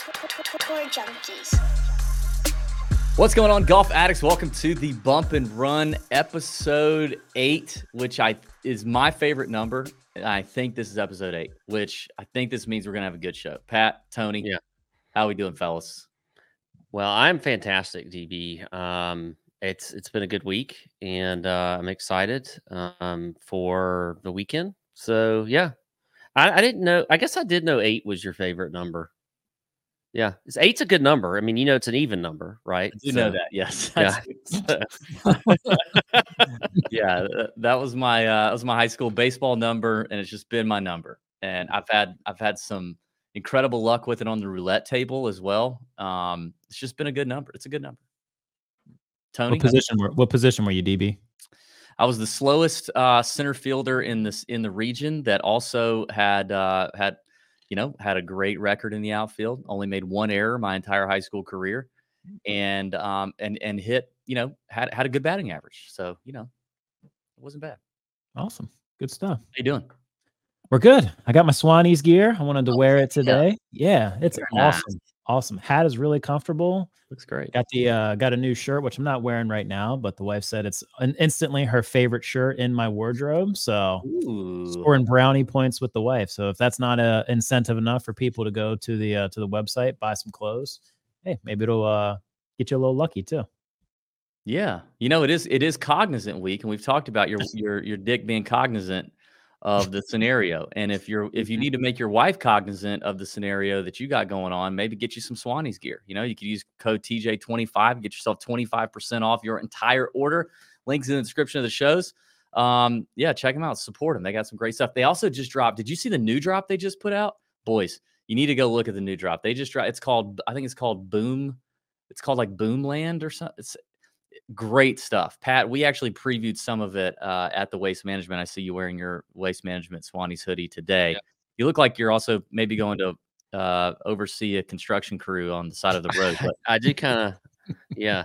Tour Junkies. What's going on, golf addicts? Welcome to the Bump and Run episode eight, which I is my favorite number. And I think this is episode eight, which I think this means we're gonna have a good show. Pat, Tony, Yeah. how are we doing, fellas? Well, I'm fantastic, DB. Um, it's it's been a good week, and uh, I'm excited um, for the weekend. So yeah, I, I didn't know. I guess I did know eight was your favorite number. Yeah, it's eight's a good number. I mean, you know, it's an even number, right? I do know that, yes. Yeah. yeah, that was my uh, that was my high school baseball number, and it's just been my number. And I've had I've had some incredible luck with it on the roulette table as well. Um, it's just been a good number. It's a good number. Tony, What position were what position were you, DB? I was the slowest uh, center fielder in this in the region that also had uh, had you know had a great record in the outfield. Only made one error my entire high school career, and um, and and hit you know had had a good batting average. So you know it wasn't bad. Awesome. Good stuff. How you doing? We're good. I got my Swannies gear. I wanted to wear it today. Yeah, it's Very nice. awesome. Awesome. Hat is really comfortable. Looks great. Got the uh got a new shirt, which I'm not wearing right now, but the wife said it's an instantly her favorite shirt in my wardrobe. So Ooh. scoring brownie points with the wife. So if that's not a incentive enough for people to go to the uh, to the website, buy some clothes, hey, maybe it'll uh get you a little lucky too. Yeah, you know it is it is cognizant week, and we've talked about your your your dick being cognizant of the scenario. And if you're if you need to make your wife cognizant of the scenario that you got going on, maybe get you some Swannies gear. You know, you could use code TJ25, get yourself 25% off your entire order. Links in the description of the shows. Um, yeah, check them out, support them. They got some great stuff. They also just dropped. Did you see the new drop they just put out? Boys, you need to go look at the new drop. They just dropped. It's called, I think it's called Boom. It's called like Boomland or something. It's great stuff. Pat, we actually previewed some of it uh, at the Waste Management. I see you wearing your Waste Management Swannies hoodie today. Yeah. You look like you're also maybe going to uh, oversee a construction crew on the side of the road. But I do kind of, yeah.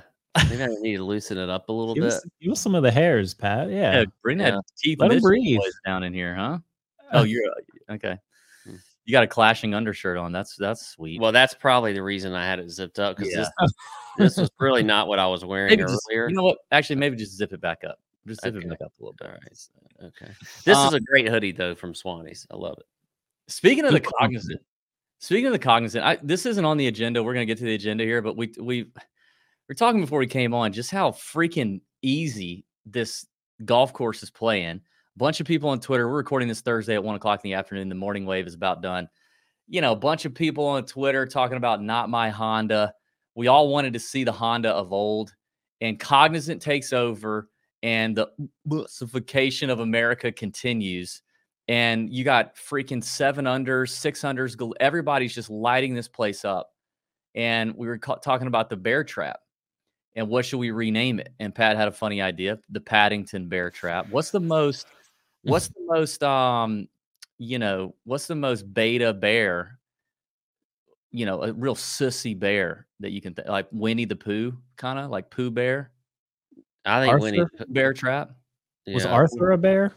Maybe I need to loosen it up a little Give bit. us, give us some of the hairs, Pat. Yeah. yeah, bring that Yeah. Keith Let 'em Mitchell breathe. down in here, huh? Oh, you're uh, okay. You got a clashing undershirt on. That's that's sweet. Well, that's probably the reason I had it zipped up because Yeah. this, this was really not what I was wearing maybe just, earlier. you know what? Actually, maybe just zip it back up. Just zip it back up a little bit. All right. so- Okay. This Um, is a great hoodie though from Swannies. I love it. Speaking of the cognizant, speaking of the cognizant, I, this isn't on the agenda. We're gonna get to the agenda here, but we we we're talking before we came on just how freaking easy this golf course is playing. Bunch of people on Twitter. We're recording this Thursday at one o'clock in the afternoon. The morning wave is about done. You know, a bunch of people on Twitter talking about not my Honda. We all wanted to see the Honda of old, and cognizant takes over, and the bussification of America continues and you got freaking seven unders, six unders. Everybody's just lighting this place up. And we were ca- talking about the bear trap and what should we rename it? And Pat had a funny idea: the Paddington Bear Trap. What's the most? What's the most? Um, you know, what's the most beta bear? You know, a real sissy bear that you can th- like Winnie the Pooh, kind of like Pooh Bear I think Winnie Arthur? P- Bear Trap. Was. Arthur a bear?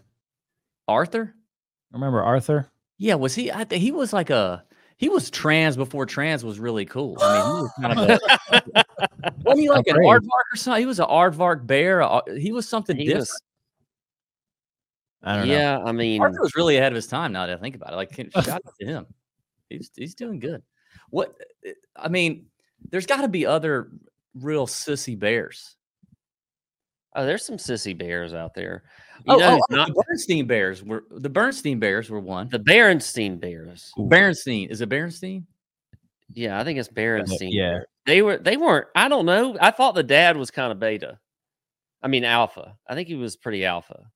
Arthur. Remember Arthur? Yeah, was he? I think he was like a he was trans before trans was really cool. I mean, he was kind of a, wasn't he like an brave. aardvark or something? He was an aardvark bear. uh, He was something He different. was- I don't know. yeah, I mean, Arthur was really ahead of his time. Now that I think about it, like shout out to him. He's he's doing good. What uh, I mean, there's got to be other real sissy bears. oh, there's some sissy bears out there. You Oh, know, oh, oh, not the Bernstein Bears were the Bernstein Bears were one. the Berenstein Bears. Berenstein is it Berenstein? Yeah, I think it's Berenstein. yeah. they were. They weren't. I don't know. I thought the dad was kind of beta. I mean, alpha. I think he was pretty alpha.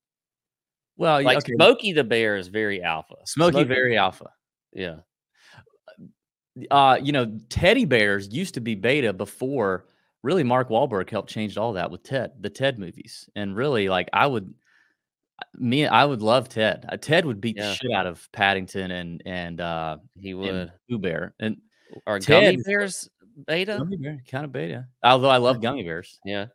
Well, Like okay. Smokey the Bear is very alpha. Smokey very alpha. Yeah. uh, you know, teddy bears used to be beta before really Mark Wahlberg helped change all that with Ted, the Ted movies. And really, like, I would, me, I would love Ted. Uh, Ted would beat Yeah. the shit out of Paddington and, and, uh, He and would. Pooh Bear. And Are Ted gummy bears beta? Gummy Bear, kind of beta. Although I love gummy bears. Yeah.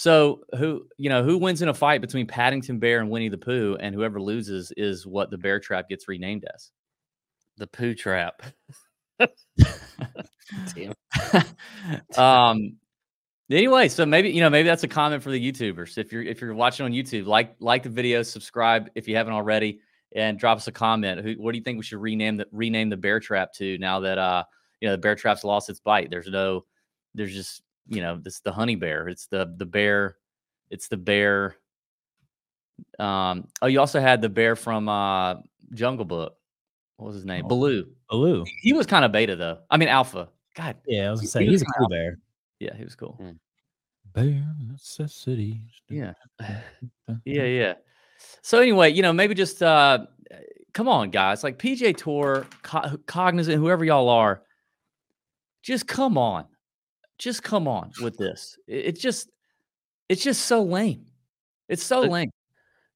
So who, you know, who wins in a fight between Paddington Bear and Winnie the Pooh, and whoever loses is what the bear trap gets renamed as. The poo trap. Damn. um anyway so maybe you know maybe that's a comment for the youtubers if you're if you're watching on youtube like like the video subscribe if you haven't already and drop us a comment Who, what do you think we should rename the rename the bear trap to now that uh you know the bear trap's lost its bite there's no there's just you know this the honey bear it's the the bear it's the bear um oh you also had the bear from uh jungle book what was his name Oh. baloo Baloo. he was kind of beta though i mean alpha god Yeah, I was gonna He- say he he's a cool bear. yeah he was cool Bear necessities. Yeah. Yeah, yeah. So anyway, you know, maybe just uh come on, guys. Like PGA Tour, Co- Cognizant, whoever y'all are, just come on. Just come on with this. It- It's just it's just so lame. It's so But- lame.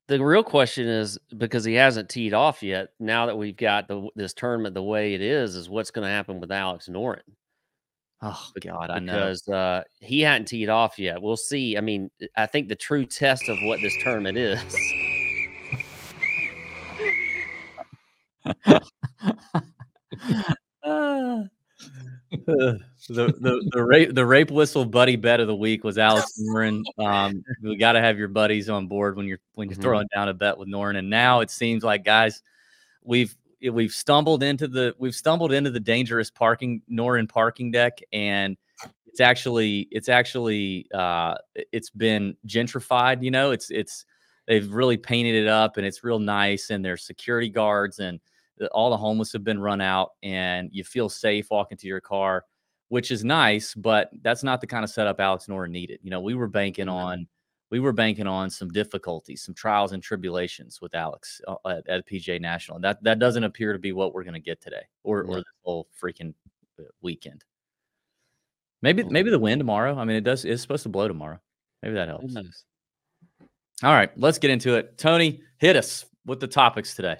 The real question is because he hasn't teed off yet. Now that we've got the this tournament the way it is, is what's going to happen with Alex Noren? Oh God, I know. because uh, he hadn't teed off yet. We'll see. I mean, I think the true test of what this tournament is. The the the rape the rape whistle buddy bet of the week was Alex Noren. Um, we got to have your buddies on board when you're when you're Mhm. throwing down a bet with Noren. And now it seems like guys, we've we've stumbled into the we've stumbled into the dangerous parking Noren parking deck, and it's actually it's actually uh, it- it's been gentrified. You know, it's it's they've really painted it up, and it's real nice, and there's security guards and the- all the homeless have been run out and you feel safe walking to your car, which is nice, but that's not the kind of setup Alex Noren needed. You know, we were banking on we were banking on some difficulties, some trials and tribulations with Alex uh, at, at PGA National. And that that doesn't appear to be what we're going to get today or or No. this whole freaking uh, weekend. Maybe maybe the wind tomorrow. I mean, it does it's supposed to blow tomorrow. Maybe that helps. All right, let's get into it. Tony, hit us with the topics today.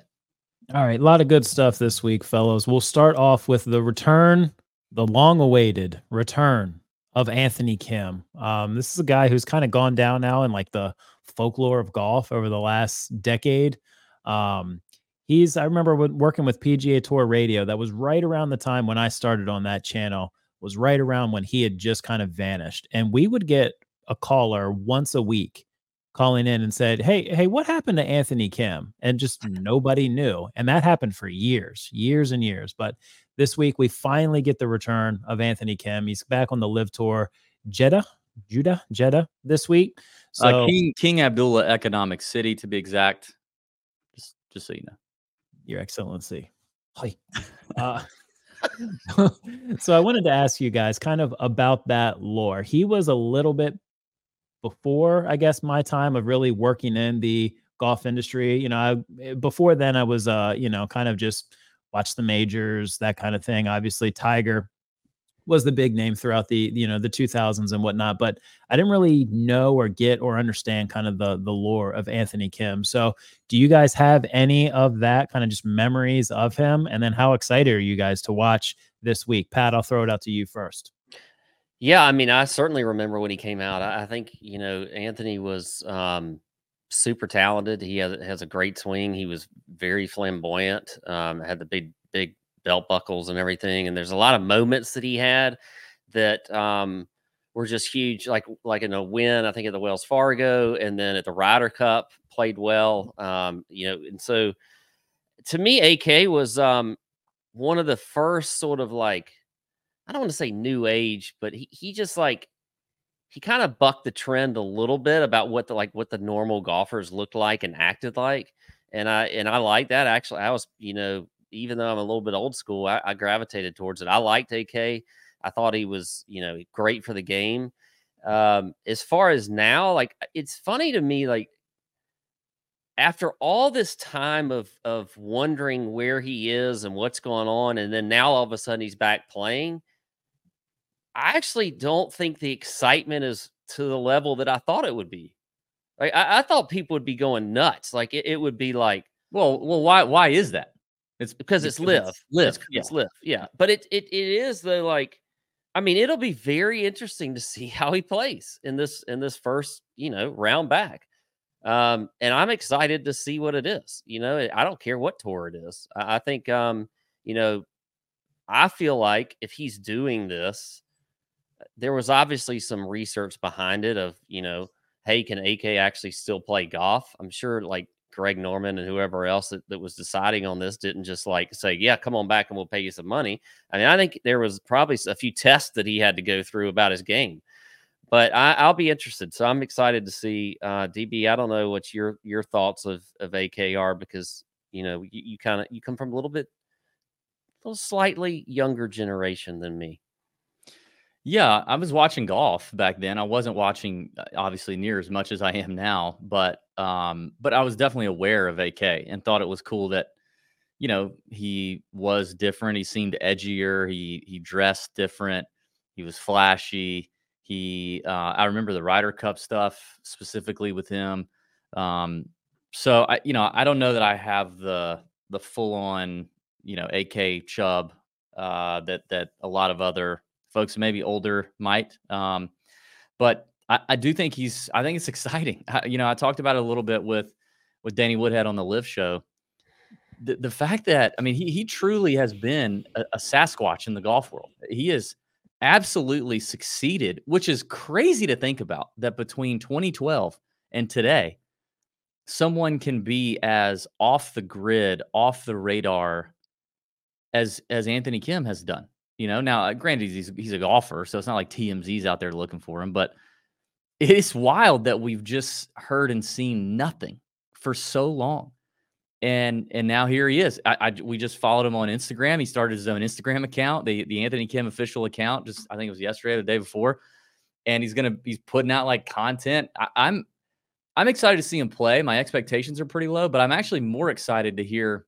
All right, a lot of good stuff this week, fellows. We'll start off with the return, the long-awaited return of Anthony Kim. Um, this is a guy who's kind of gone down now in like the folklore of golf over the last decade. Um, he's I remember working with PGA Tour Radio. That was right around the time when I started on that channel. Was right around when he had just kind of vanished, and we would get a caller once a week calling in and said, "Hey, hey, what happened to Anthony Kim?" And just nobody knew. And that happened for years, years and years. But this week we finally get the return of Anthony Kim. He's back on the LIV Tour, Jeddah, Judah, Jeddah this week. So uh, King King Abdullah Economic City, to be exact. Just just so you know. Your Excellency. Hi. Uh, so I wanted to ask you guys kind of about that lore. He was a little bit before, I guess, my time of really working in the golf industry. You know, I, before then I was, uh, you know, kind of just watch the majors, that kind of thing. Obviously, Tiger was the big name throughout the you know the 2000s and whatnot but i didn't really know or get or understand kind of the the lore of anthony kim so do you guys have any of that kind of just memories of him and then how excited are you guys to watch this week pat i'll throw it out to you first Yeah, I mean, I certainly remember when he came out. I, I think you know Anthony was um, super talented. He has, has a great swing. He was very flamboyant. Um, had the big big belt buckles and everything. And there's a lot of moments that he had that um, were just huge. Like like in a win, I think at the Wells Fargo, and then at the Ryder Cup, played well. Um, you know, and so to me, AK was um, one of the first sort of like I don't want to say new age, but he he just like he kind of bucked the trend a little bit about what the like what the normal golfers looked like and acted like. And I and I like that actually. I was, you know, even though I'm a little bit old school, I, I gravitated towards it. I liked AK. I thought he was, you know, great for the game. Um, as far as now, like it's funny to me, like after all this time of of wondering where he is and what's going on, and then now all of a sudden he's back playing. I actually don't think the excitement is to the level that I thought it would be. Like I, I thought people would be going nuts. Like it, it would be like Well, well, why why is that? It's because it's LIV, LIV. It's, it's LIV, yeah. But it it it is the Like, I mean, it'll be very interesting to see how he plays in this in this first you know round back. Um, and I'm excited to see what it is. You know, I don't care what tour it is. I, I think um, you know, I feel like if he's doing this, there was obviously some research behind it of, you know, hey, can AK actually still play golf? I'm sure like Greg Norman and whoever else that, that was deciding on this didn't just like say, yeah, come on back and we'll pay you some money. I mean, I think there was probably a few tests that he had to go through about his game. But I, will be interested. So I'm excited to see uh, DB. I don't know what your your thoughts of of AKR because you know you, you kind of you come from a little bit, a little slightly younger generation than me. Yeah, I was watching golf back then. I wasn't watching uh, obviously near as much as I am now, but um, but I was definitely aware of AK and thought it was cool that you know he was different. He seemed edgier. He he dressed different. He was flashy. He uh, I remember the Ryder Cup stuff specifically with him. Um, so I you know I don't know that I have the the full on you know AK Chubb uh, that that a lot of other folks maybe older might. Um, but I, I, do think he's. I think it's exciting. I, you know, I talked about it a little bit with with Danny Woodhead on the LIV Show. The, the fact that I mean, he he truly has been a, a Sasquatch in the golf world. He has absolutely succeeded, which is crazy to think about. That between 2012 and today, someone can be as off the grid, off the radar as as Anthony Kim has done. You know, now uh, granted he's he's a golfer, so it's not like TMZ's out there looking for him, but it's wild that we've just heard and seen nothing for so long. And and now here he is. I, I we just followed him on Instagram. He started his own Instagram account, the the Anthony Kim official account. Just I think it was yesterday or the day before, and he's gonna he's putting out like content. I, I'm I'm excited to see him play. My expectations are pretty low, but I'm actually more excited to hear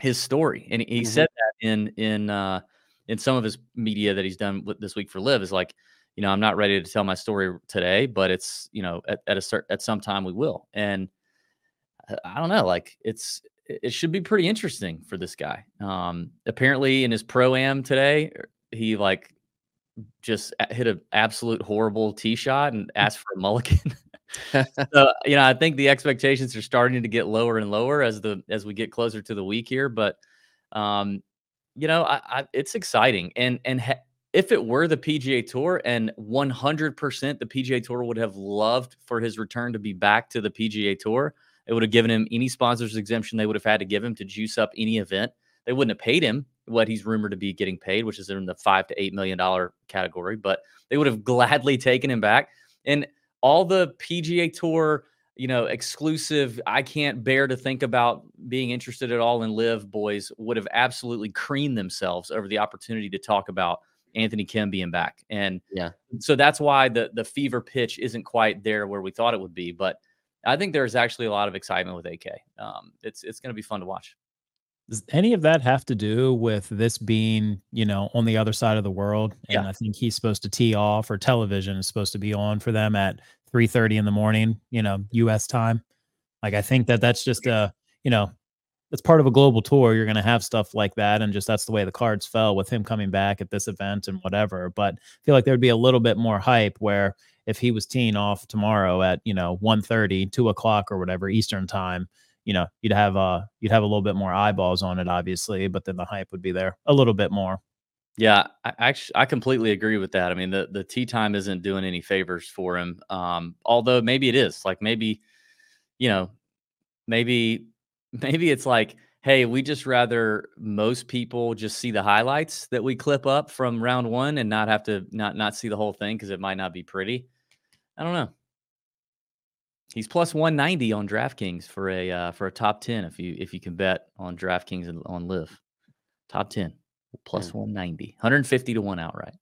his story. And he mm-hmm. said that in in uh, in some of his media that he's done with this week for LIV is like, you know, I'm not ready to tell my story today, but it's, you know, at, at a certain, at some time we will. And uh, I don't know, like it's, it should be pretty interesting for this guy. Um, apparently in his pro am today, er, he like just hit an absolute horrible tee shot and asked for a mulligan. so, you know, I think the expectations are starting to get lower and lower as the, as we get closer to the week here, but, um, you know, I, I it's exciting, and and ha- if it were the PGA Tour, and 100% the PGA Tour would have loved for his return to be back to the PGA Tour. It would have given him any sponsors exemption they would have had to give him to juice up any event. They wouldn't have paid him what he's rumored to be getting paid, which is in the five to eight million dollar category, but they would have gladly taken him back. And all the PGA Tour you know, exclusive, I can't bear to think about being interested at all in LIV boys would have absolutely creamed themselves over the opportunity to talk about Anthony Kim being back. And yeah, so that's why the the fever pitch isn't quite there where we thought it would be. But I think there's actually a lot of excitement with AK. Um, it's it's going to be fun to watch. Does any of that have to do with this being, you know, on the other side of the world? And yeah. I think he's supposed to tee off, or television is supposed to be on for them at 3:30 in the morning, you know, US time. Like I think that that's just a, you know, it's part of a global tour. You're going to have stuff like that and just that's the way the cards fell with him coming back at this event and whatever, but I feel like there'd be a little bit more hype where if he was teeing off tomorrow at, you know, 1:30, 2 o'clock or whatever Eastern time, you know, you'd have uh you'd have a little bit more eyeballs on it, obviously, but then the hype would be there a little bit more. Yeah, I actually I completely agree with that. I mean, the the tee time isn't doing any favors for him. Um, although maybe it is. Like maybe, you know, maybe maybe it's like, hey, we just rather most people just see the highlights that we clip up from round one and not have to not not see the whole thing because it might not be pretty. I don't know. He's plus 190 on DraftKings for a uh, for a top 10 if you if you can bet on DraftKings on LIV. Top 10 plus mm. 190, 150 to 1 outright.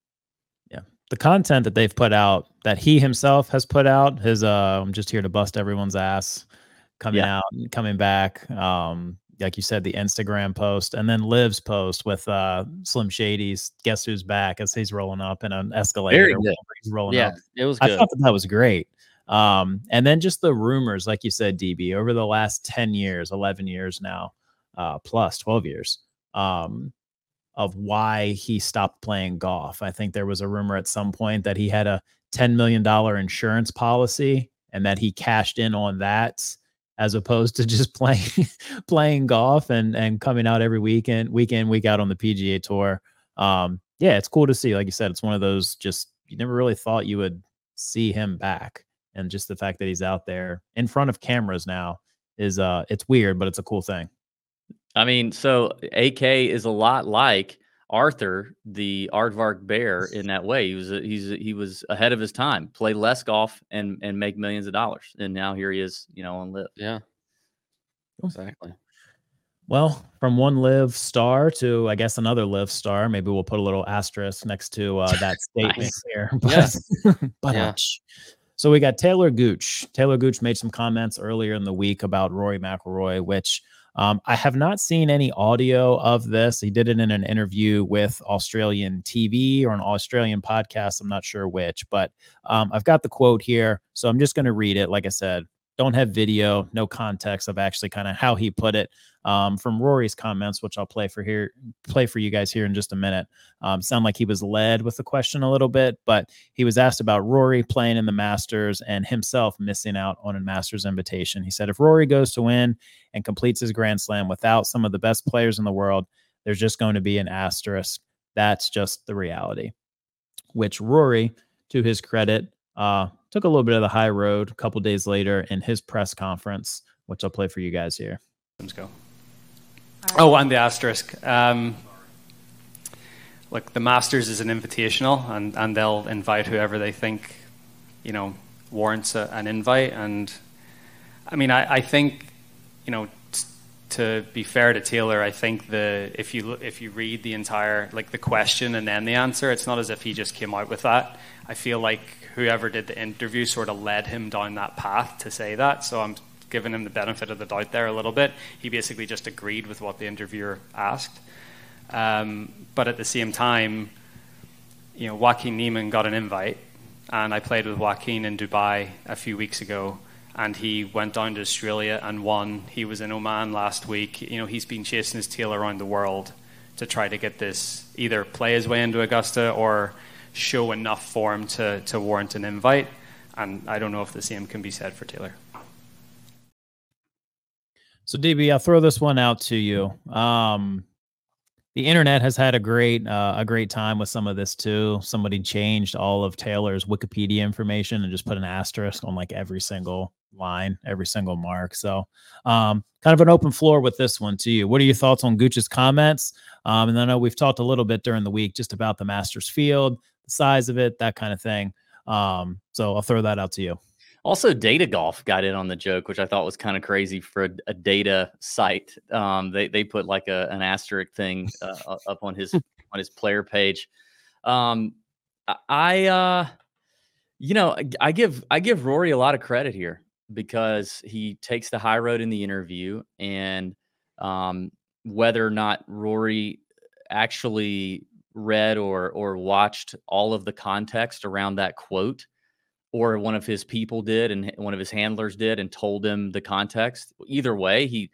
Yeah. The content that they've put out that he himself has put out, his uh I'm just here to bust everyone's ass coming yeah. out coming back. Um like you said, the Instagram post and then LIV's post with uh Slim Shady's guess who's back as he's rolling up in an escalator. He's rolling yeah, up. it was good. I thought that, that was great. Um, and then just the rumors, like you said, DB, over the last 10 years, 11 years now, uh, plus 12 years, um, of why he stopped playing golf. I think there was a rumor at some point that he had a $10 million insurance policy and that he cashed in on that as opposed to just playing playing golf and and coming out every weekend, week in, week out on the PGA tour. Um, yeah, it's cool to see. Like you said, it's one of those just you never really thought you would see him back. And just the fact that he's out there in front of cameras now is uh it's weird, but it's a cool thing. I mean, so AK is a lot like Arthur, the Aardvark Bear, in that way. He was a, he's a, he was ahead of his time. Play less golf and and make millions of dollars. And now here he is, you know, on LIV. Yeah. Exactly. Well, from one LIV star to I guess another LIV star. Maybe we'll put a little asterisk next to uh, that statement Nice. here. Yeah. but Yeah. so we got Talor Gooch. Talor Gooch made some comments earlier in the week about Rory McIlroy, which um, I have not seen any audio of this. He did it in an interview with Australian TV or an Australian podcast. I'm not sure which, but um, I've got the quote here. So I'm just going to read it. Like I said, don't have video, no context of actually kind of how he put it um, from Rory's comments, which I'll play for here, play for you guys here in just a minute. Um, sound like he was led with the question a little bit, but he was asked about Rory playing in the Masters and himself missing out on a Masters invitation. He said, if Rory goes to win and completes his Grand Slam without some of the best players in the world, there's just going to be an asterisk. That's just the reality. Which Rory, to his credit, uh, took a little bit of the high road a couple days later in his press conference, which I'll play for you guys here. Let's go. Oh, and the asterisk. Um, look, the Masters is an invitational, and, and they'll invite whoever they think, you know, warrants a, an invite. And I mean, I, I think, you know, t- to be fair to Talor, I think the if you if you read the entire like the question and then the answer, it's not as if he just came out with that. I feel like whoever did the interview sort of led him down that path to say that. So I'm giving him the benefit of the doubt there a little bit. He basically just agreed with what the interviewer asked. Um, but at the same time, you know, Joaquin Niemann got an invite, and I played with Joaquin in Dubai a few weeks ago, and he went down to Australia and won. He was in Oman last week. You know, he's been chasing his tail around the world to try to get this either play his way into Augusta or show enough form to, to warrant an invite. And I don't know if the same can be said for Talor. So DB, I'll throw this one out to you. Um, the internet has had a great uh, a great time with some of this too. Somebody changed all of Talor's Wikipedia information and just put an asterisk on like every single line, every single mark. So, um, kind of an open floor with this one to you. What are your thoughts on Gooch's comments? Um, and I know we've talked a little bit during the week just about the Masters field, the size of it, that kind of thing. Um, so I'll throw that out to you. Also, Data Golf got in on the joke, which I thought was kind of crazy for a, a data site. Um, they they put like a, an asterisk thing uh, up on his on his player page. Um, I- uh, you know I- I give I give Rory a lot of credit here because he takes the high road in the interview, and um, whether or not Rory actually read or or watched all of the context around that quote or one of his people did and one of his handlers did and told him the context. Either way he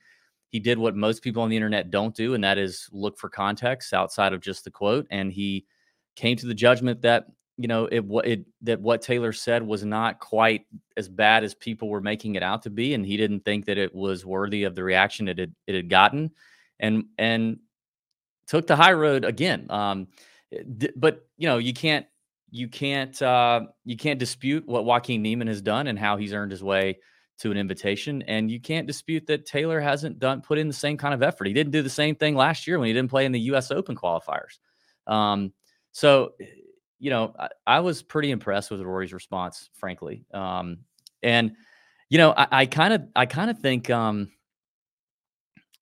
he did what most people on the internet don't do and that is look for context outside of just the quote and he came to the judgment that you know it what it that what Talor said was not quite as bad as people were making it out to be and he didn't think that it was worthy of the reaction it had it had gotten and and took the high road again. Um d- but you know you can't you can't uh, you can't dispute what Joaquin Niemann has done and how he's earned his way to an invitation, and you can't dispute that Talor hasn't done put in the same kind of effort. He didn't do the same thing last year when he didn't play in the U.S. Open qualifiers. Um, so, you know, I, I was pretty impressed with Rory's response, frankly. Um, and you know, I kind of I kind of think. Um,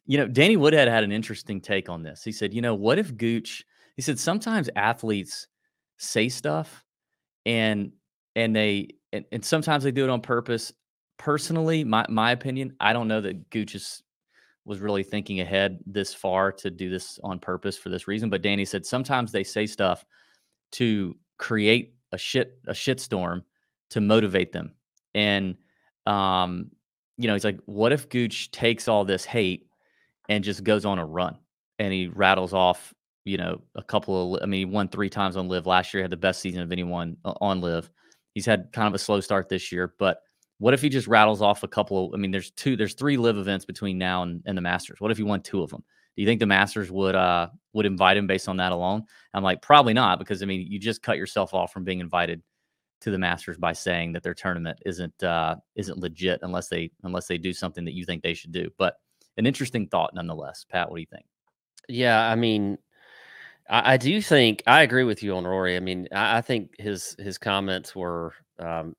you know, Danny Woodhead had an interesting take on this. He said, you know, what if Gooch? He said sometimes athletes say stuff and and they and, and sometimes they do it on purpose. Personally, my my opinion, I don't know that Gooch is, was really thinking ahead this far to do this on purpose for this reason. But Danny said sometimes they say stuff to create a shit a shitstorm to motivate them. And um, you know, he's like, what if Gooch takes all this hate and just goes on a run and he rattles off, you know, a couple of, I mean, he won three times on LIV last year, had the best season of anyone uh, on LIV. He's had kind of a slow start this year, but What if he just rattles off a couple of? I mean, there's two, there's three LIV events between now and, and the Masters. What if he won two of them? Do you think the Masters would uh would invite him based on that alone? I'm like, probably not, because I mean, you just cut yourself off from being invited to the Masters by saying that their tournament isn't uh isn't legit unless they unless they do something that you think they should do. But an interesting thought nonetheless. Pat, what do you think? Yeah, I mean, I, I do think I agree with you on Rory. I mean, I, I think his his comments were um,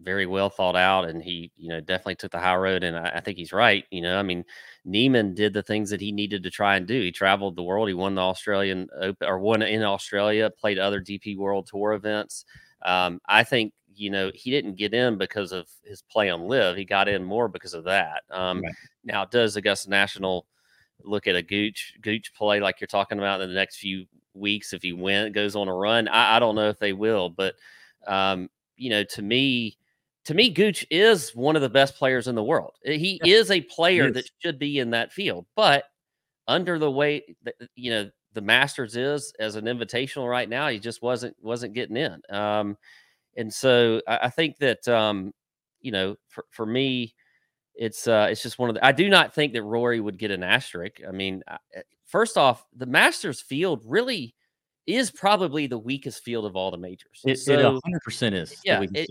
very well thought out, and he, you know, definitely took the high road. And I, I, think he's right. You know, I mean, Niemann did the things that he needed to try and do. He traveled the world. He won the Australian Open or won in Australia. Played other DP World Tour events. Um, I think you know he didn't get in because of his play on LIV He got in more because of that. Um, right. Now, does Augusta National look at a Gooch Gooch play like you're talking about in the next few weeks if he went goes on a run? I, I don't know if they will, but um, you know, to me, to me, Gooch is one of the best players in the world. Eh, he yeah. is a player is. that should be in that field, but under the way that, you know the Masters is as an invitational right now, he just wasn't wasn't getting in. Um, and so I, I think that um, you know, for for me, it's uh, it's just one of the. I do not think that Rory would get an asterisk. I mean, eh, first off, the Masters field really is probably the weakest field of all the majors. It, so, 100% is. Yeah. It,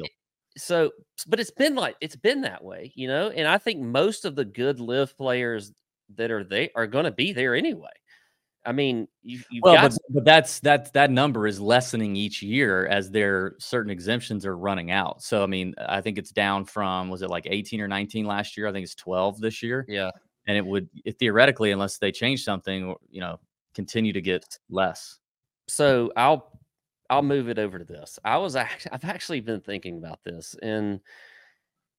so, but it's been like it's been that way, you know. And I think most of the good LIV players that are they are going to be there anyway. I mean, you, you've well, got but, but that's that that number is lessening each year as their certain exemptions are running out. So, I mean, I think it's down from was it like 18 or 19 last year? I think it's 12 this year. Yeah, and it would it, theoretically, unless they change something, you know, continue to get less so I'll I'll move it over to this. I was actually I've actually been thinking about this, and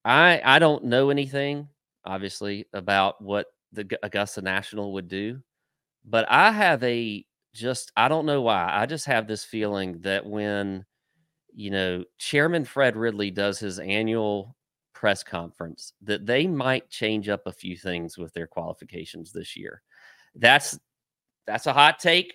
I I don't know anything obviously about what the Augusta National would do, but I have a just I don't know why I just have this feeling that when you know Chairman Fred Ridley does his annual press conference that they might change up a few things with their qualifications this year. That's that's a hot take.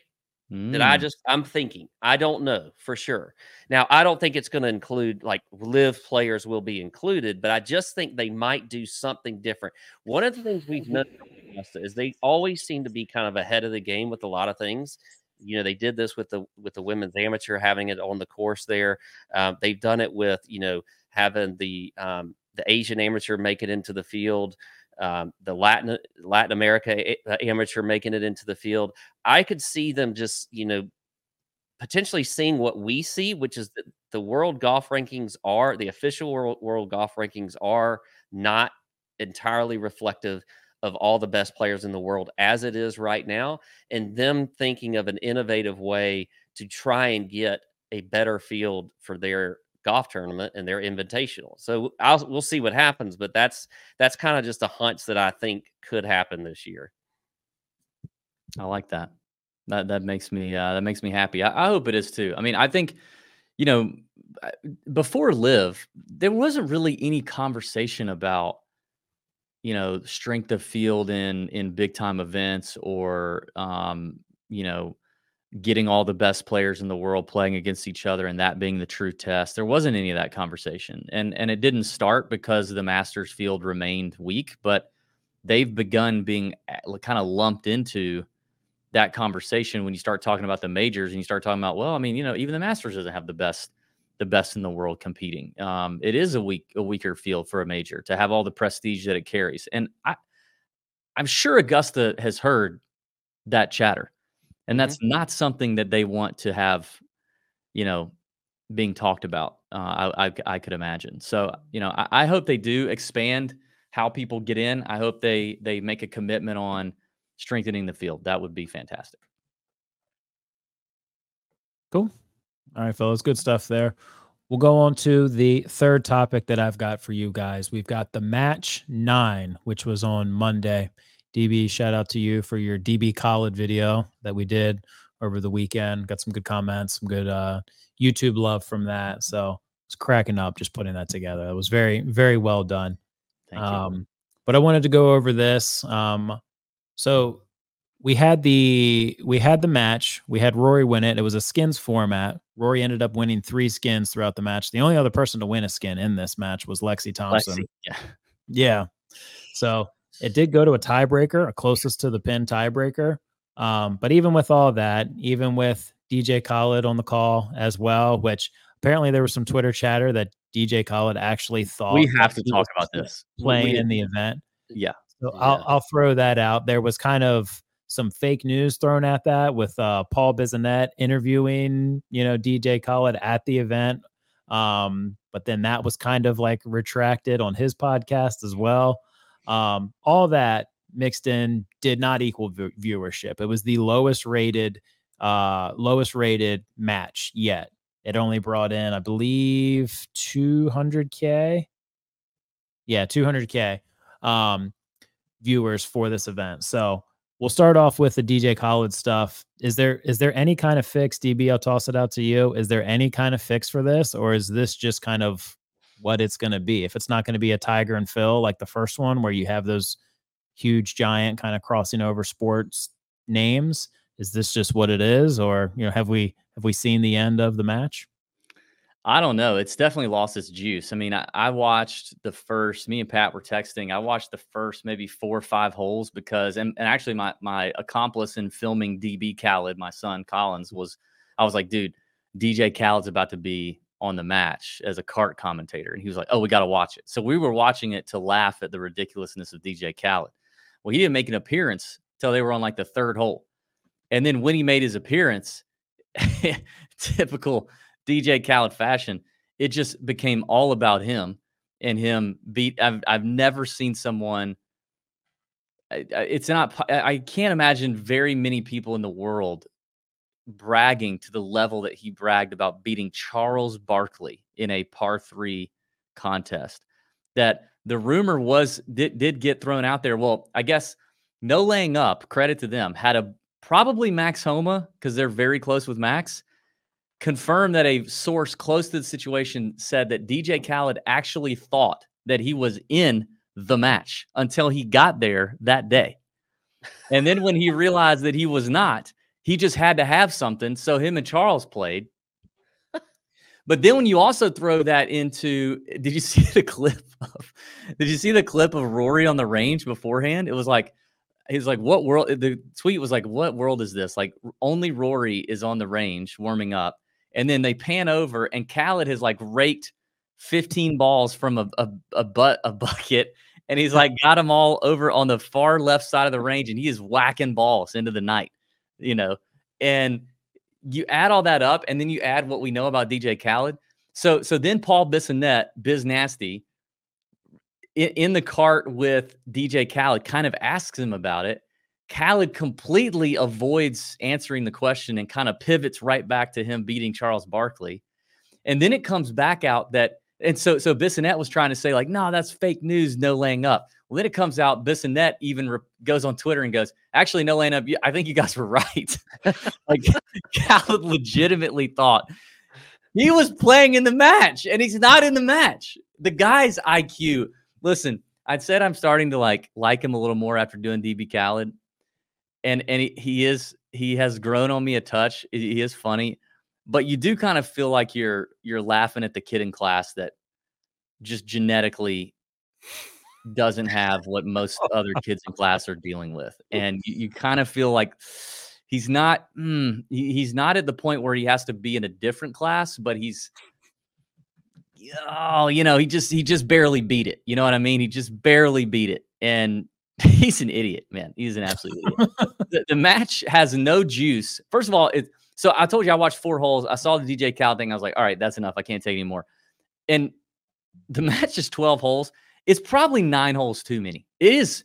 That I mm. just I'm thinking. I don't know for sure. Now, I don't think it's going to include like LIV players will be included, but I just think they might do something different. One of the things we've noticed is they always seem to be kind of ahead of the game with a lot of things. You know, they did this with the with the women's amateur having it on the course there. Um, they've done it with you know having the um, the Asian amateur make it into the field um, the Latin Latin America amateur making it into the field. I could see them just you know potentially seeing what we see, which is that the world golf rankings are the official world, world golf rankings are not entirely reflective of all the best players in the world as it is right now, and them thinking of an innovative way to try and get a better field for their golf tournament and their invitational. So I'll we'll see what happens, but that's that's kind of just a hunch that I think could happen this year. I like that. That that makes me uh, that makes me happy. I, I hope it is too. I mean, I think you know before LIV there wasn't really any conversation about you know strength of field in in big time events or um, you know getting all the best players in the world playing against each other and that being the true test. There wasn't any of that conversation. And and it didn't start because the Masters field remained weak, but they've begun being kind of lumped into that conversation when you start talking about the majors and you start talking about, well, I mean, you know, even the Masters doesn't have the best the best in the world competing. Um, it is a weak a weaker field for a major to have all the prestige that it carries. And I I'm sure Augusta has heard that chatter and that's mm-hmm. not something that they want to have you know being talked about uh, I, I, I could imagine. So you know I, I, hope they do expand how people get in. I hope they they make a commitment on strengthening the field. That would be fantastic. Cool. All right fellas good stuff there. We'll go on to the third topic that i've got for you guys. We've got the match nine which was on monday DB, shout out to you for your DB Khaled video that we did over the weekend. Got some good comments, some good uh, YouTube love from that. So it's cracking up just putting that together. It was very, very well done. Thank um, you. But I wanted to go over this. Um, so we had the we had the match. We had Rory win it. It was a skins format. Rory ended up winning three skins throughout the match. The only other person to win a skin in this match was Lexi Thompson. Lexi, yeah. Yeah. So it did go to a tiebreaker, a closest to the pin tiebreaker. Um, but even with all that, even with DJ Khaled on the call as well, which apparently there was some Twitter chatter that DJ Khaled actually thought We have to talk about this. Playing we- in the event. yeah. So Yeah. I'll I'll throw that out. There was kind of some fake news thrown at that with uh, Paul Bissonnette interviewing, you know, DJ Khaled at the event. Um, but then that was kind of like retracted on his podcast as well. Um, all that mixed in did not equal view- viewership. It was the lowest rated, uh, lowest rated match yet. It only brought in, I believe, 200k. Yeah, 200k um, viewers for this event. So we'll start off with the DJ Khaled stuff. Is there is there any kind of fix, DB? I'll toss it out to you. Is there any kind of fix for this, or is this just kind of what it's going to be? If it's not going to be a Tiger and Phil like the first one, where you have those huge giant kind of crossing over sports names, is this just what it is, or you know, have we have we seen the end of the match? I don't know. It's definitely lost its juice. I mean, I, I watched the first. Me and Pat were texting. I watched the first maybe four or five holes because, and, and actually, my my accomplice in filming DB Khaled, my son Collins, was. I was like, dude, DJ Khaled's about to be on the match as a cart commentator, and he was like, oh, we got to watch it. So we were watching it to laugh at the ridiculousness of DJ Khaled. Well, he didn't make an appearance till they were on like the third hole, and then when he made his appearance, typical DJ Khaled fashion, it just became all about him and him beat. I've I've never seen someone. It's not. I can't imagine very many people in the world bragging to the level that he bragged about beating Charles Barkley in a par three contest. That the rumor was did, did get thrown out there. Well, I guess no laying up. Credit to them. Had a probably Max Homa because they're very close with Max confirmed that a source close to the situation said that DJ Khaled actually thought that he was in the match until he got there that day. And then when he realized that he was not, he just had to have something. So him and Charles played. But then when you also throw that into eh, did you see the clip of did you see the clip of Rory on the range beforehand? It was like he's like, what world? The tweet was like, what world is this? Like, only Rory is on the range warming up. And then they pan over, and Khaled has like raked 15 balls from a, a, a butt, a bucket. And he's like, got them all over on the far left side of the range, and he is whacking balls into the night, you know. And you add all that up, and then you add what we know about DJ Khaled. So, so then Paul Bissonnette, Biz Nasty, in, in the cart with DJ Khaled kind of asks him about it. Khaled completely avoids answering the question and kind of pivots right back to him beating Charles Barkley. And then it comes back out that, and so so Bissonnette was trying to say, like, no, that's fake news, no laying up. Then it comes out, Bissonnette even re- goes on Twitter and goes, actually, no laying up. I think you guys were right. like, Khaled legitimately thought he was playing in the match and he's not in the match. The guy's IQ listen, I'd said I'm starting to like like him a little more after doing DB Khaled, and and he, he is he has grown on me a touch. He is funny, but you do kind of feel like you're you're laughing at the kid in class that just genetically doesn't have what most other kids in class are dealing with, and you, you kind of feel like he's not mm, he- he's not at the point where he has to be in a different class, but he's oh, you know, he just he just barely beat it. You know what I mean? He just barely beat it, and he's an idiot, man. He's an absolute idiot. the, the match has no juice. First of all, it. So I told you I watched four holes. I saw the DJ Cal thing. I was like, all right, that's enough. I can't take anymore. And the match is twelve holes. It's probably nine holes too many. It is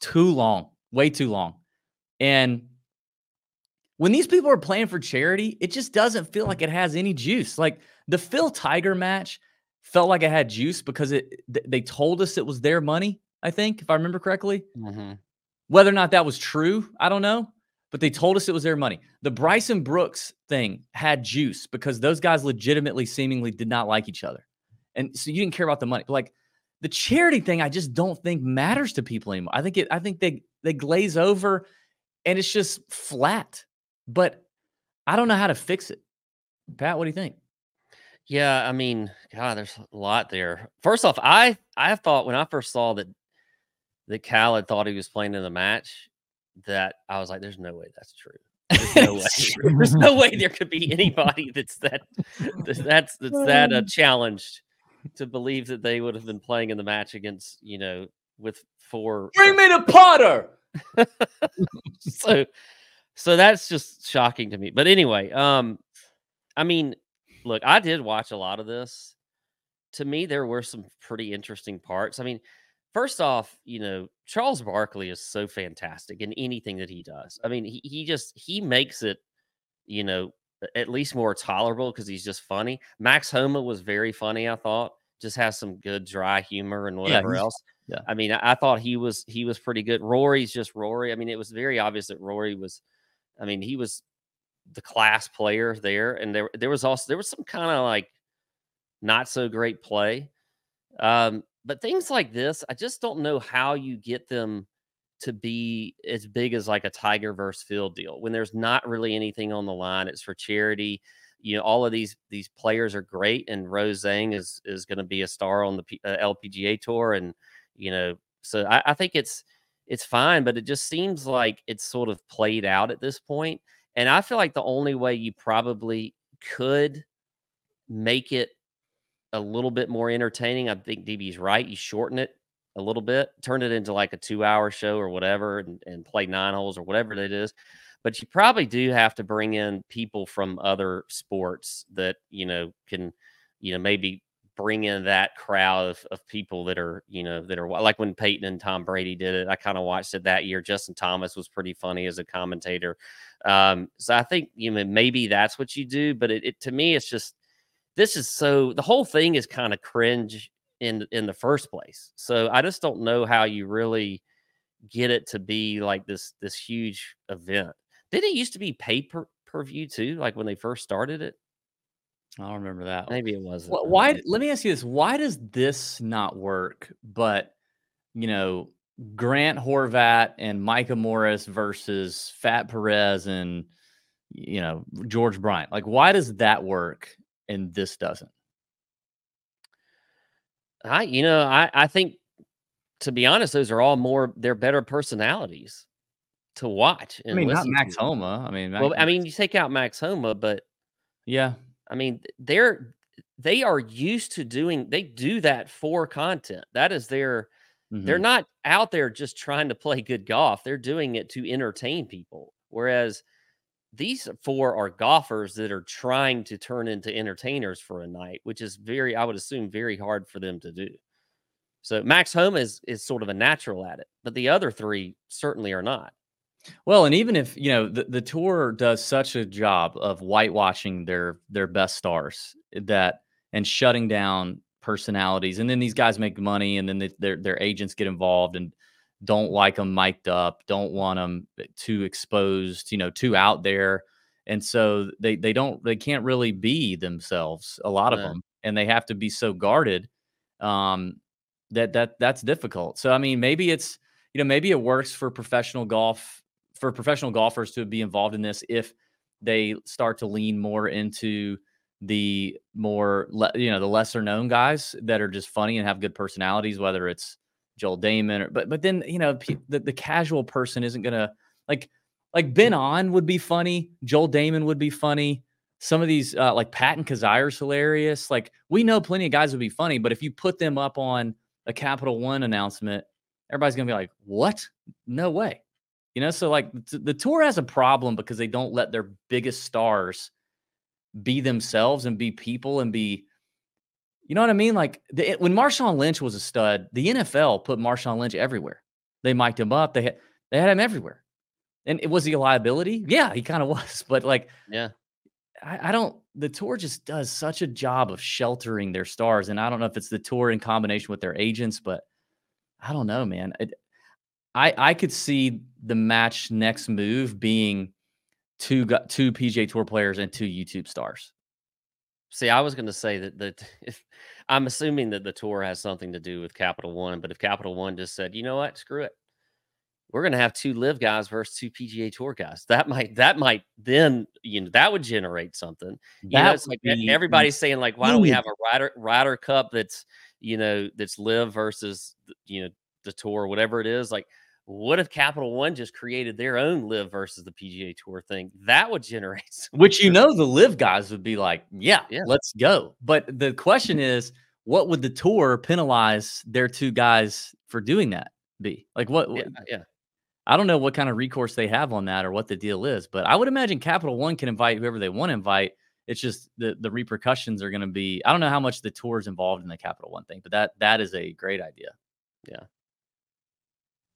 too long, way too long, and when these people are playing for charity, it just doesn't feel like it has any juice. Like the Phil Tiger match felt like it had juice because it th- they told us it was their money, I think, if I remember correctly. Mhm. Whether or not that was true, I don't know, but they told us it was their money. The Bryson Brooks thing had juice because those guys legitimately seemingly did not like each other. And so you didn't care about the money. But like the charity thing, I just don't think matters to people anymore. I think it I think they they glaze over and it's just flat. But I don't know how to fix it. Pat, what do you think? Yeah, I mean, God, there's a lot there. First off, I I thought when I first saw that that Khaled thought he was playing in the match, that I was like, "There's no way that's true. There's no way. There's no way there could be anybody that's that that's that's, that's that uh, challenged to believe that they would have been playing in the match against you know with four. Bring me the Potter. so so that's just shocking to me. But anyway, um, I mean, look, I did watch a lot of this. To me, there were some pretty interesting parts. I mean, first off, you know, Charles Barkley is so fantastic in anything that he does. I mean, he, he just he makes it, you know, at least more tolerable because he's just funny. Max Homa was very funny, I thought. Just has some good dry humor and whatever he's- else. yeah. I mean, I, I thought he was he was pretty good. Rory's just Rory. I mean, it was very obvious that Rory was. I mean, he was the class player there, and there there was also there was some kind of like not so great play. Um, but things like this, I just don't know how you get them to be as big as like a Tiger versus Phil deal when there's not really anything on the line. It's for charity. You know, all of these these players are great, and Rose Zhang is is going to be a star on the P, uh, LPGA tour, and you know, so I, I think it's it's fine, but it just seems like it's sort of played out at this point. And I feel like the only way you probably could make it a little bit more entertaining, I think DB's right. You shorten it a little bit, turn it into like a two hour show or whatever, and, and play nine holes or whatever it is. But you probably do have to bring in people from other sports that, you know, can, you know, maybe bring in that crowd of, of people that are, you know, that are like when Peyton and Tom Brady did it. I kind of watched it that year. Justin Thomas was pretty funny as a commentator. Um, so I think, you know, maybe that's what you do. But it, it to me, it's just, this is so the whole thing is kind of cringe in in the first place. So I just don't know how you really get it to be like this this huge event. Did it used to be pay per, per view too? Like when they first started it? I don't remember that. Maybe it wasn't. Wh- Why? Let me ask you this: Why does this not work? But you know, Grant Horvat and Micah Morris versus Fat Perez and you know George Bryan. Like, why does that work and this doesn't? I you know, I I think to be honest, those are all more they're better personalities to watch. I mean, not Max to. Homa. I mean, Well, Max- I mean, you take out Max Homa, but yeah, I mean, they're they are used to doing they do that for content. That is their they're mhm. not out there just trying to play good golf. They're doing it to entertain people. Whereas these four are golfers that are trying to turn into entertainers for a night, which is very, I would assume, very hard for them to do. So Max Homa is is sort of a natural at it, but the other three certainly are not. Well, and even if you know the, the tour does such a job of whitewashing their their best stars eh, that and shutting down personalities, and then these guys make money, and then they, their their agents get involved and don't like them mic'd up, don't want them too exposed, you know, too out there, and so they they don't they can't really be themselves. A lot of them, and they have to be so guarded. Um, that that that's difficult. So I mean, maybe it's you know maybe it works for professional golf for professional golfers to be involved in this if they start to lean more into the more you know the lesser known guys that are just funny and have good personalities whether it's Joel Dahmen or but but then you know the, the casual person isn't gonna like like Ben An would be funny Joel Dahmen would be funny. Some of these uh, like Patton Kizzire's hilarious. Like we know plenty of guys would be funny but if you put them up on a Capital One announcement everybody's gonna be like what? No way. You know, so like t- the tour has a problem because they don't let their biggest stars be themselves and be people and be, you know what I mean? Like the, when Marshawn Lynch was a stud, the NFL put Marshawn Lynch everywhere. They mic'd him up. They had they had him everywhere. And it was he a liability? Yeah, he kind of was. But like, Yeah. I, I don't. The tour just does such a job of sheltering their stars, and I don't know if it's the tour in combination with their agents, but I don't know, man. It, I I could see the match next move being two two PGA Tour players and two YouTube stars. See, I was going to say that that if I'm assuming that the tour has something to do with Capital One, but if Capital One just said, you know what, screw it, we're going to have two LIV guys versus two PGA Tour guys. That might that might then you know that would generate something. You know, it's like be everybody's saying like, why don't we have a Ryder Ryder Cup that's you know that's LIV versus you know the tour, whatever it is. Like, what if Capital One just created their own LIV versus the PGA Tour thing? That would generate some Which you know the LIV guys would be like, yeah, Yeah. let's go. But the question is, what would the tour penalize their two guys for doing that be? Like what yeah, uh, yeah. I don't know what kind of recourse they have on that or what the deal is, but I would imagine Capital One can invite whoever they want to invite. It's just the the repercussions are going to be. I don't know how much the tour is involved in the Capital One thing, but that that is a great idea. Yeah,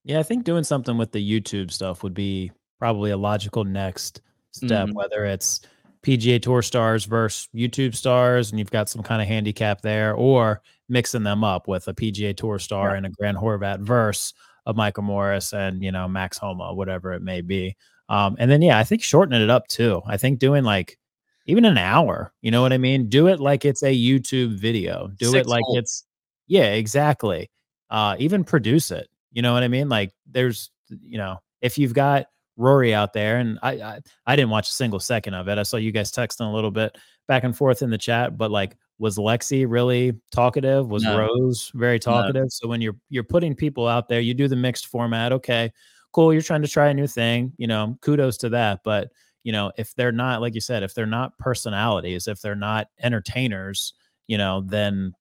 I think doing something with the YouTube stuff would be probably a logical next step, Mhm. whether it's PGA Tour stars versus YouTube stars, and you've got some kind of handicap there, or mixing them up with a PGA Tour star and a Grant Horvat verse of Michael Morris and you know Max Homa, whatever it may be. Um, and then yeah, I think shortening it up too. I think doing like even an hour. You know what I mean? Do it like it's a YouTube video. Do it like holes. it's yeah, exactly. Uh, even produce it. You know what I mean? Like there's, you know, if you've got Rory out there, and I, I, I didn't watch a single second of it. I saw you guys texting a little bit back and forth in the chat, but like, was Lexi really talkative? Was No. Rose very talkative? So when you're you're putting people out there, you do the mixed format. Okay, cool. You're trying to try a new thing. You know, kudos to that. But you know, if they're not, like you said, if they're not personalities, if they're not entertainers, you know, then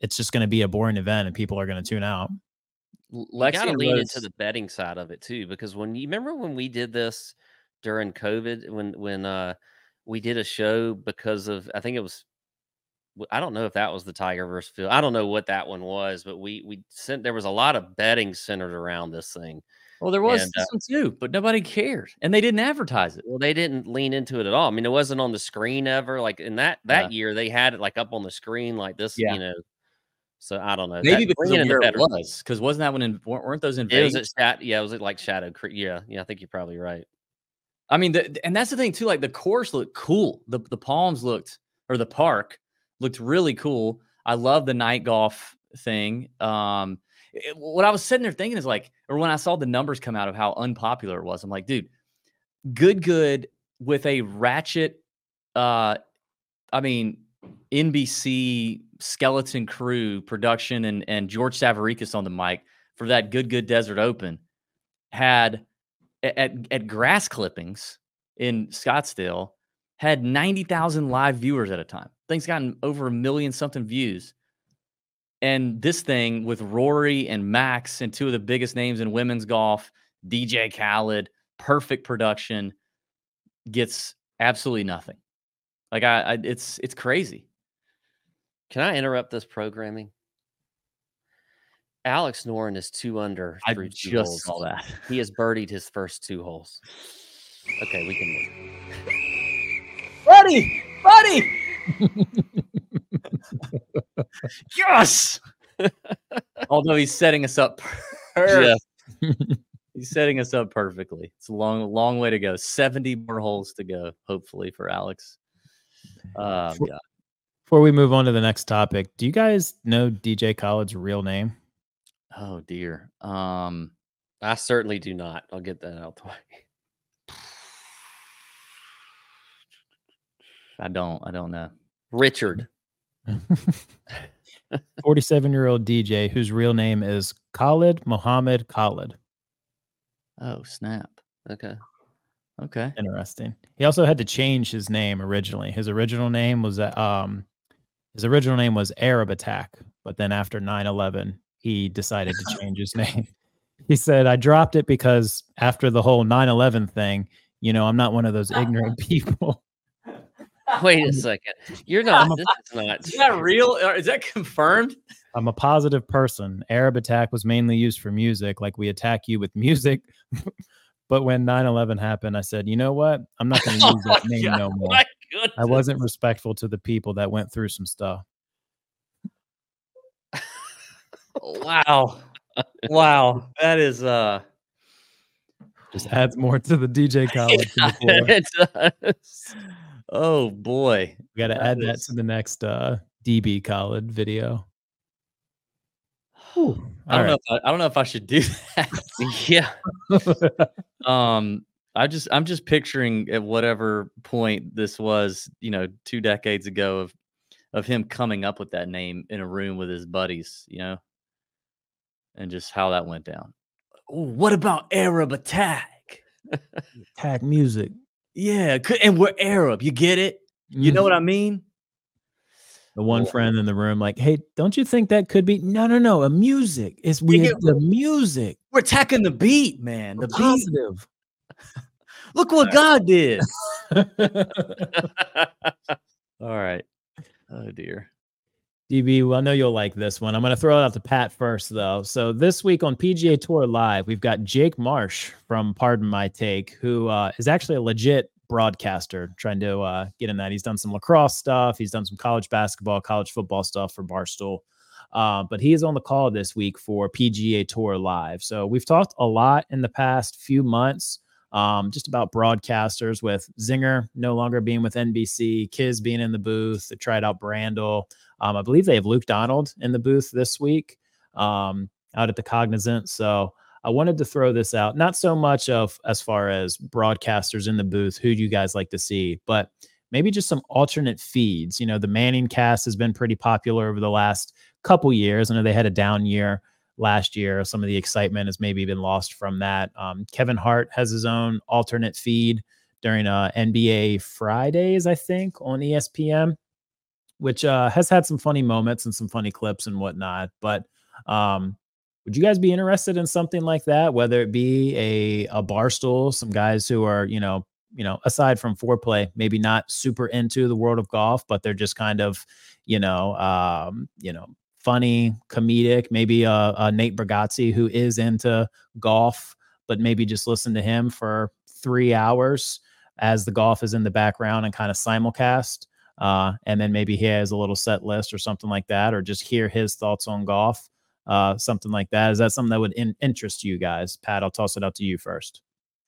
it's just going to be a boring event and people are going to tune out. You got to lean Rose- into the betting side of it too, because when you remember when we did this during COVID, when when uh we did a show because of I think it was I don't know if that was the Tiger versus Phil. I don't know what that one was, but we we sent there was a lot of betting centered around this thing. Well, there was And, this one too, but nobody cared, and they didn't advertise it. Well, they didn't lean into it at all. I mean, it wasn't on the screen ever. Like in that that year, they had it like up on the screen like this. Yeah. You know, so I don't know. Maybe That- because of the where it was, because wasn't that one in weren't those in It was Vegas? at yeah, it was at like Shadow Creek. Yeah, yeah, I think you're probably right. I mean, the, and that's the thing too. Like the course looked cool. The the palms looked, or the park looked really cool. I love the night golf thing. Um, it- what I was sitting there thinking is like, or when I saw the numbers come out of how unpopular it was, I'm like, dude, good, good with a ratchet. Uh, I mean, NBC skeleton crew production and and George Savaricas on the mic for that good, good Desert Open had at at grass clippings in Scottsdale had 90,000 live viewers at a time. Things gotten over a million something views. And this thing with Rory and Max and two of the biggest names in women's golf, DJ Khaled, perfect production gets absolutely nothing. Like I, I it's it's crazy. Can I interrupt this programming? Alex Noren is two under I through two just holes. saw that. He has birdied his first two holes. Okay, we can move. buddy, buddy. yes. Although he's setting us up. per- He's setting us up perfectly. It's a long, long way to go. 70 more holes to go, hopefully, for Alex. Um, For- yeah. Before we move on to the next topic, do you guys know DJ Khaled's real name? Oh dear. Um, I certainly do not. I'll get that out the way. I don't. I don't know. Richard. 47 year old DJ whose real name is Khalid Mohammed Khalid. Oh snap. Okay. Okay. Interesting. He also had to change his name originally. His original name was uh, um his original name was Arab Attack, but then after 9/11, he decided to change his name. He said, "I dropped it because after the whole 9/11 thing, you know, I'm not one of those ignorant people." Wait a second. You're not. This is not. Is that real? Or Is that confirmed? I'm a positive person. Arab Attack was mainly used for music, like we attack you with music. but when 9/11 happened, I said, "You know what? I'm not going to oh use that Oh, name God. no more." My goodness. I wasn't respectful to the people that went through some stuff. Wow. wow. That is uh Just adds more to the DJ Khaled. folklore. it does. oh boy. We got to That add that to the next uh, DB Khaled video. I don't all know. If I, I don't know if I should do that. yeah. um, I just I'm just picturing at whatever point this was, you know, two decades ago of of him coming up with that name in a room with his buddies, you know, and just how that went down. Ooh, what about Arab attack? attack music. Yeah, and we're Arab. You get it? You know Mhm. what I mean? The one friend in the room, like, hey, don't you think that could be? No, no, no. A music. It's we Yeah, the music. We're attacking the beat, man. The The beat. positive. Look what God did. All right. Oh dear. DB, well, I know you'll like this one. I'm going to throw it out to Pat first, though. So this week on PGA Tour Live, we've got Jake Marsh from Pardon My Take, who uh, is actually a legit broadcaster trying to uh, get in that. He's done some lacrosse stuff. He's done some college basketball, college football stuff for Barstool. Uh, but he is on the call this week for PGA Tour Live. So we've talked a lot in the past few months um, just about broadcasters with Zinger no longer being with NBC, Kiz being in the booth. They tried out Brandel. Um, I believe they have Luke Donald in the booth this week um, out at the Cognizant. So I wanted to throw this out, not so much of as far as broadcasters in the booth, who do you guys like to see, but maybe just some alternate feeds. You know, the Manning cast has been pretty popular over the last couple years. I know they had a down year last year. Some of the excitement has maybe been lost from that. Um, Kevin Hart has his own alternate feed during uh, NBA Fridays, I think, on ESPN, which uh, has had some funny moments and some funny clips and whatnot. But um, would you guys be interested in something like that? Whether it be a a Barstool, some guys who are you know you know aside from Fore Play, maybe not super into the world of golf, but they're just kind of you know um, you know funny, comedic. Maybe a, a Nate Bargatze who is into golf, but maybe just listen to him for three hours as the golf is in the background and kind of simulcast. Uh, and then maybe he has a little set list or something like that, or just hear his thoughts on golf, uh, something like that. Is that something that would in- interest you guys? Pat, I'll toss it out to you first.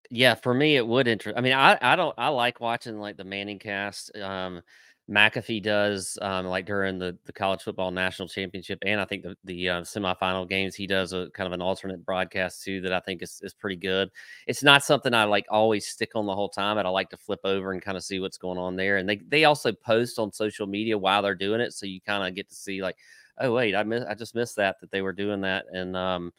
Yeah, for me it would interest. I mean, I I don't I like watching like the Manning cast. Um, McAfee does um, like during the the college football national championship, and I think the the uh, semifinal games he does a kind of an alternate broadcast too that I think is is pretty good. It's not something I like always stick on the whole time, but I like to flip over and kind of see what's going on there. And they they also post on social media while they're doing it, so you kind of get to see like, oh wait, I miss I just missed that that they were doing that, and um,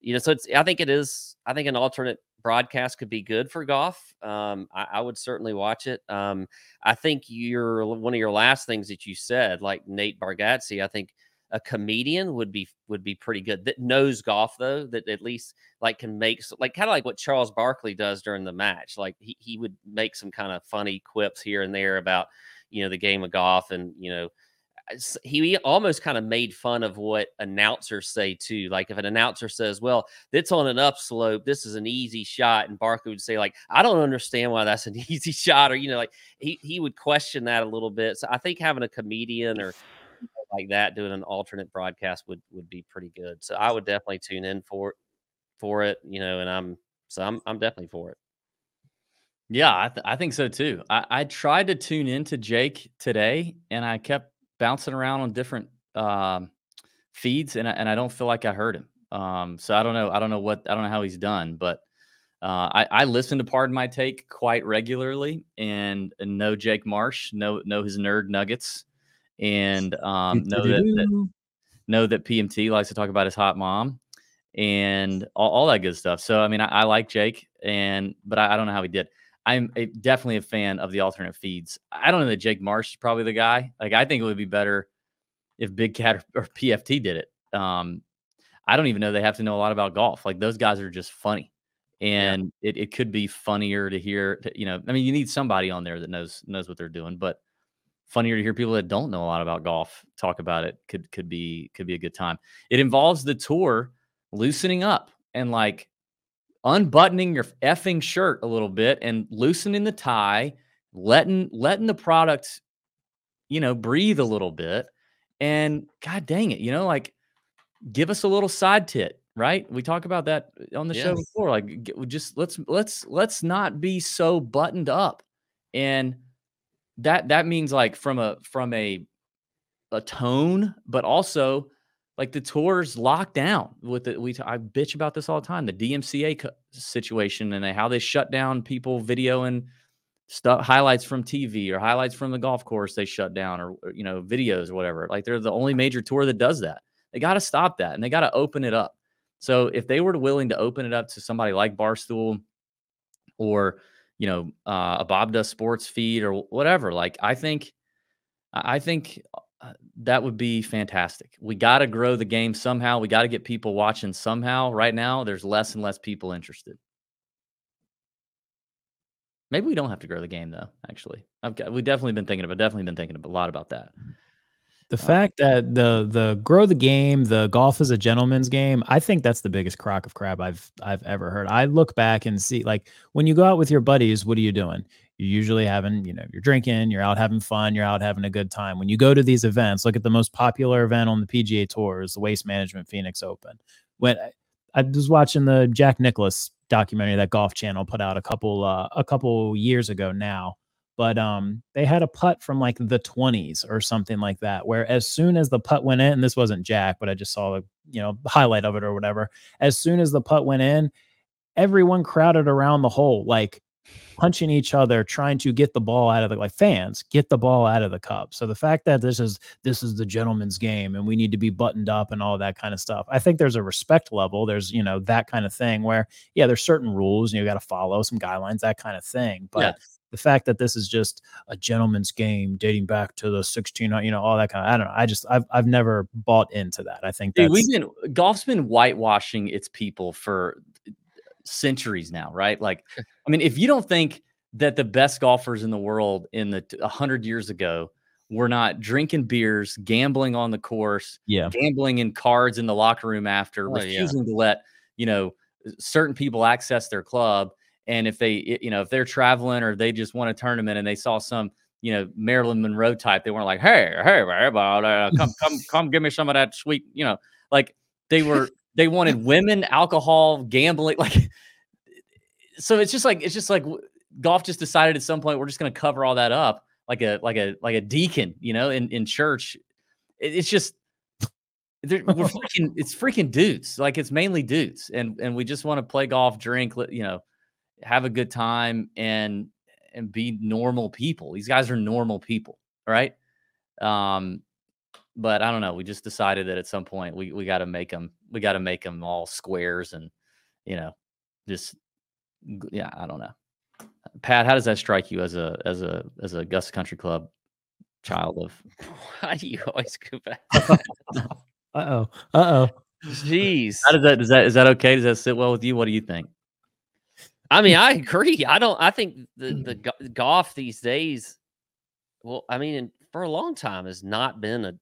you know, so it's I think it is I think an alternate broadcast could be good for golf. Um, I, I would certainly watch it. Um, I think your one of your last things that you said, like Nate Bargatze, I think a comedian would be would be pretty good that knows golf though that at least like can make like kind of like what Charles Barkley does during the match like he, he would make some kind of funny quips here and there about you know the game of golf and you know he almost kind of made fun of what announcers say too. Like if an announcer says, "Well, it's on an upslope. This is an easy shot," and Barkley would say, "Like I don't understand why that's an easy shot," or you know, like he he would question that a little bit. So I think having a comedian or like that doing an alternate broadcast would would be pretty good. So I would definitely tune in for for it. You know, and I'm so I'm I'm definitely for it. Yeah, I, th- I think so too. I, I tried to tune into Jake today, and I kept bouncing around on different um, feeds, and I, and I don't feel like I heard him. Um, so I don't know. I don't know what I don't know how he's done, but uh, I, I listen to Pardon My Take quite regularly, and, and know Jake Marsh, know know his nerd nuggets, and um, know that, that know that PMT likes to talk about his hot mom and all, all that good stuff. So I mean, I, I like Jake, and but I, I don't know how he did. I'm a, definitely a fan of the alternate feeds. I don't know that Jake Marsh is probably the guy. Like I think it would be better if Big Cat or, or PFT did it. Um, I don't even know they have to know a lot about golf. Like those guys are just funny, and it, it could be funnier to hear. To, you know, I mean, you need somebody on there that knows knows what they're doing, but funnier to hear people that don't know a lot about golf talk about it could could be could be a good time. It involves the tour loosening up and like unbuttoning your effing shirt a little bit and loosening the tie, letting letting the product, you know, breathe a little bit. And god dang it, you know, like give us a little side tit, right? We talk about that uh, on the show before. Like just let's let's let's not be so buttoned up. And that that means like from a from a a tone, but also like the tours locked down with it. We I bitch about this all the time. The DMCA situation and how they shut down people videoing stuff highlights from TV or highlights from the golf course they shut down or, or you know videos or whatever. Like they're the only major tour that does that. They got to stop that and they got to open it up. So if they were willing to open it up to somebody like Barstool or you know uh, a Bob Does Sports feed or whatever, like I think I think uh, that would be fantastic. We got to grow the game somehow. We got to get people watching somehow. Right now, there's less and less people interested. Maybe we don't have to grow the game though. Actually, I've got, we've definitely been thinking about definitely been thinking a lot about that. The uh, fact that the the grow the game, the golf is a gentleman's game, I think that's the biggest crock of crap I've I've ever heard. I look back and see like when you go out with your buddies, what are you doing? You're usually having, you know, you're drinking, you're out having fun, you're out having a good time. When you go to these events, look at the most popular event on the PGA Tour is the Waste Management Phoenix Open. When I was watching the Jack Nicklaus documentary that Golf Channel put out a couple uh, a couple years ago now. But um, they had a putt from like the 20s or something like that, where as soon as the putt went in, and this wasn't Jack, but I just saw the you know highlight of it or whatever. As soon as the putt went in, everyone crowded around the hole, like punching each other, trying to get the ball out of the like fans, get the ball out of the cup. So the fact that this is this is the gentleman's game and we need to be buttoned up and all that kind of stuff. I think there's a respect level. There's, you know, that kind of thing where yeah, there's certain rules and you got to follow some guidelines, that kind of thing. But yeah. the fact that this is just a gentleman's game dating back to the 16, you know, all that kind of I don't know. I just I've I've never bought into that. I think Dude, we've been golf's been whitewashing its people for centuries now, right? Like, I mean, if you don't think that the best golfers in the world in the 100 years ago were not drinking beers, gambling on the course, yeah, gambling in cards in the locker room after, oh, refusing yeah. to let, you know, certain people access their club. And if they, you know, if they're traveling or they just won a tournament and they saw some, you know, Marilyn Monroe type, they weren't like, hey, hey, uh, come, come, come, give me some of that sweet, you know, like they were they wanted women, alcohol, gambling. Like, so it's just like it's just like golf just decided at some point we're just going to cover all that up like a like a like a deacon, you know, in in church. It, it's just we're freaking it's freaking dudes. Like it's mainly dudes, and and we just want to play golf, drink, you know, have a good time, and and be normal people. These guys are normal people, right? Um, but I don't know. We just decided that at some point we we got to make them we got to make them all squares and you know just yeah I don't know. Pat, how does that strike you as a as a as a Gus Country Club child of? Why do you always go back? uh oh. Uh oh. Jeez. How does that is that is that okay? Does that sit well with you? What do you think? I mean, I agree. I don't. I think the the golf these days. Well, I mean, for a long time has not been a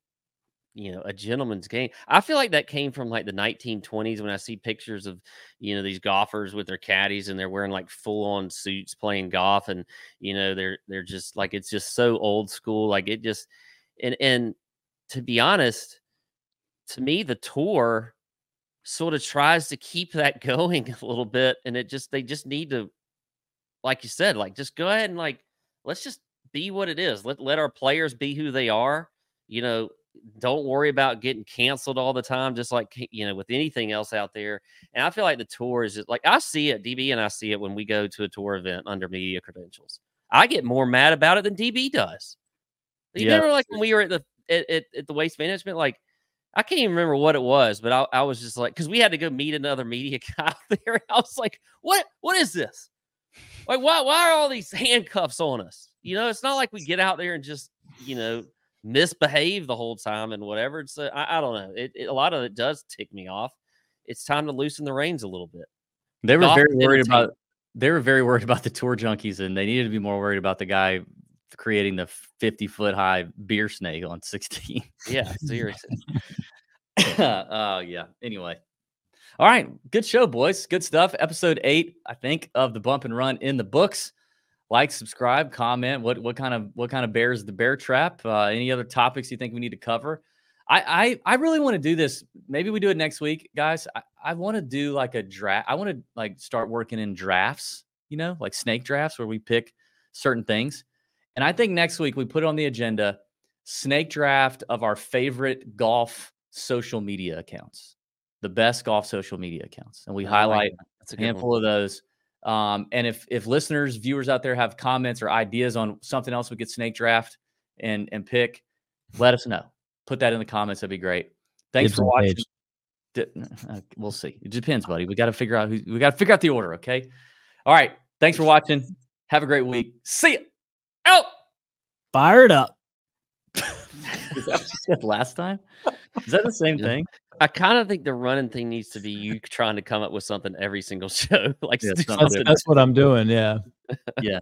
you know a gentleman's game. I feel like that came from like the 1920s when I see pictures of you know these golfers with their caddies and they're wearing like full on suits playing golf and you know they're they're just like it's just so old school like it just and and to be honest to me the tour sort of tries to keep that going a little bit and it just they just need to like you said like just go ahead and like let's just be what it is let let our players be who they are you know don't worry about getting canceled all the time, just like you know, with anything else out there. And I feel like the tour is just like I see it, DB, and I see it when we go to a tour event under media credentials. I get more mad about it than DB does. You yeah. remember like when we were at the at, at, at, the waste management, like I can't even remember what it was, but I, I was just like, because we had to go meet another media guy there. I was like, what what is this? Like, why why are all these handcuffs on us? You know, it's not like we get out there and just, you know, misbehave the whole time and whatever. It's uh, I, I, don't know. It, it, a lot of it does tick me off. It's time to loosen the reins a little bit. They were very worried about. They were very worried about the tour junkies, and they needed to be more worried about the guy creating the 50 foot high beer snake on 16. Yeah, seriously. Oh uh, yeah. Anyway. All right. Good show, boys. Good stuff. Episode eight, I think, of the bump and run in the books like, subscribe, comment. What what kind of what kind of bears the bear trap? Uh, any other topics you think we need to cover? I I, I really want to do this. Maybe we do it next week, guys. I, I want to do like a draft. I want to like start working in drafts. You know, like snake drafts where we pick certain things. And I think next week we put on the agenda snake draft of our favorite golf social media accounts, the best golf social media accounts, and we like highlight. A good one. handful of those. Um, and if if listeners, viewers out there have comments or ideas on something else we could snake draft and and pick, let us know. Put that in the comments. That'd be great. Thanks Dibs for watching. Paige. Uh, We'll see. It depends, buddy. We got to figure out who we got to figure out the order. Okay. All right. Thanks for watching. Have a great week. See you. Out. Fired up. Is that what you said last time? Is that the same Yeah. thing? I kind of think the running thing needs to be you trying to come up with something every single show, like Yeah, something That's, something. that's what I'm doing. Yeah. Yeah.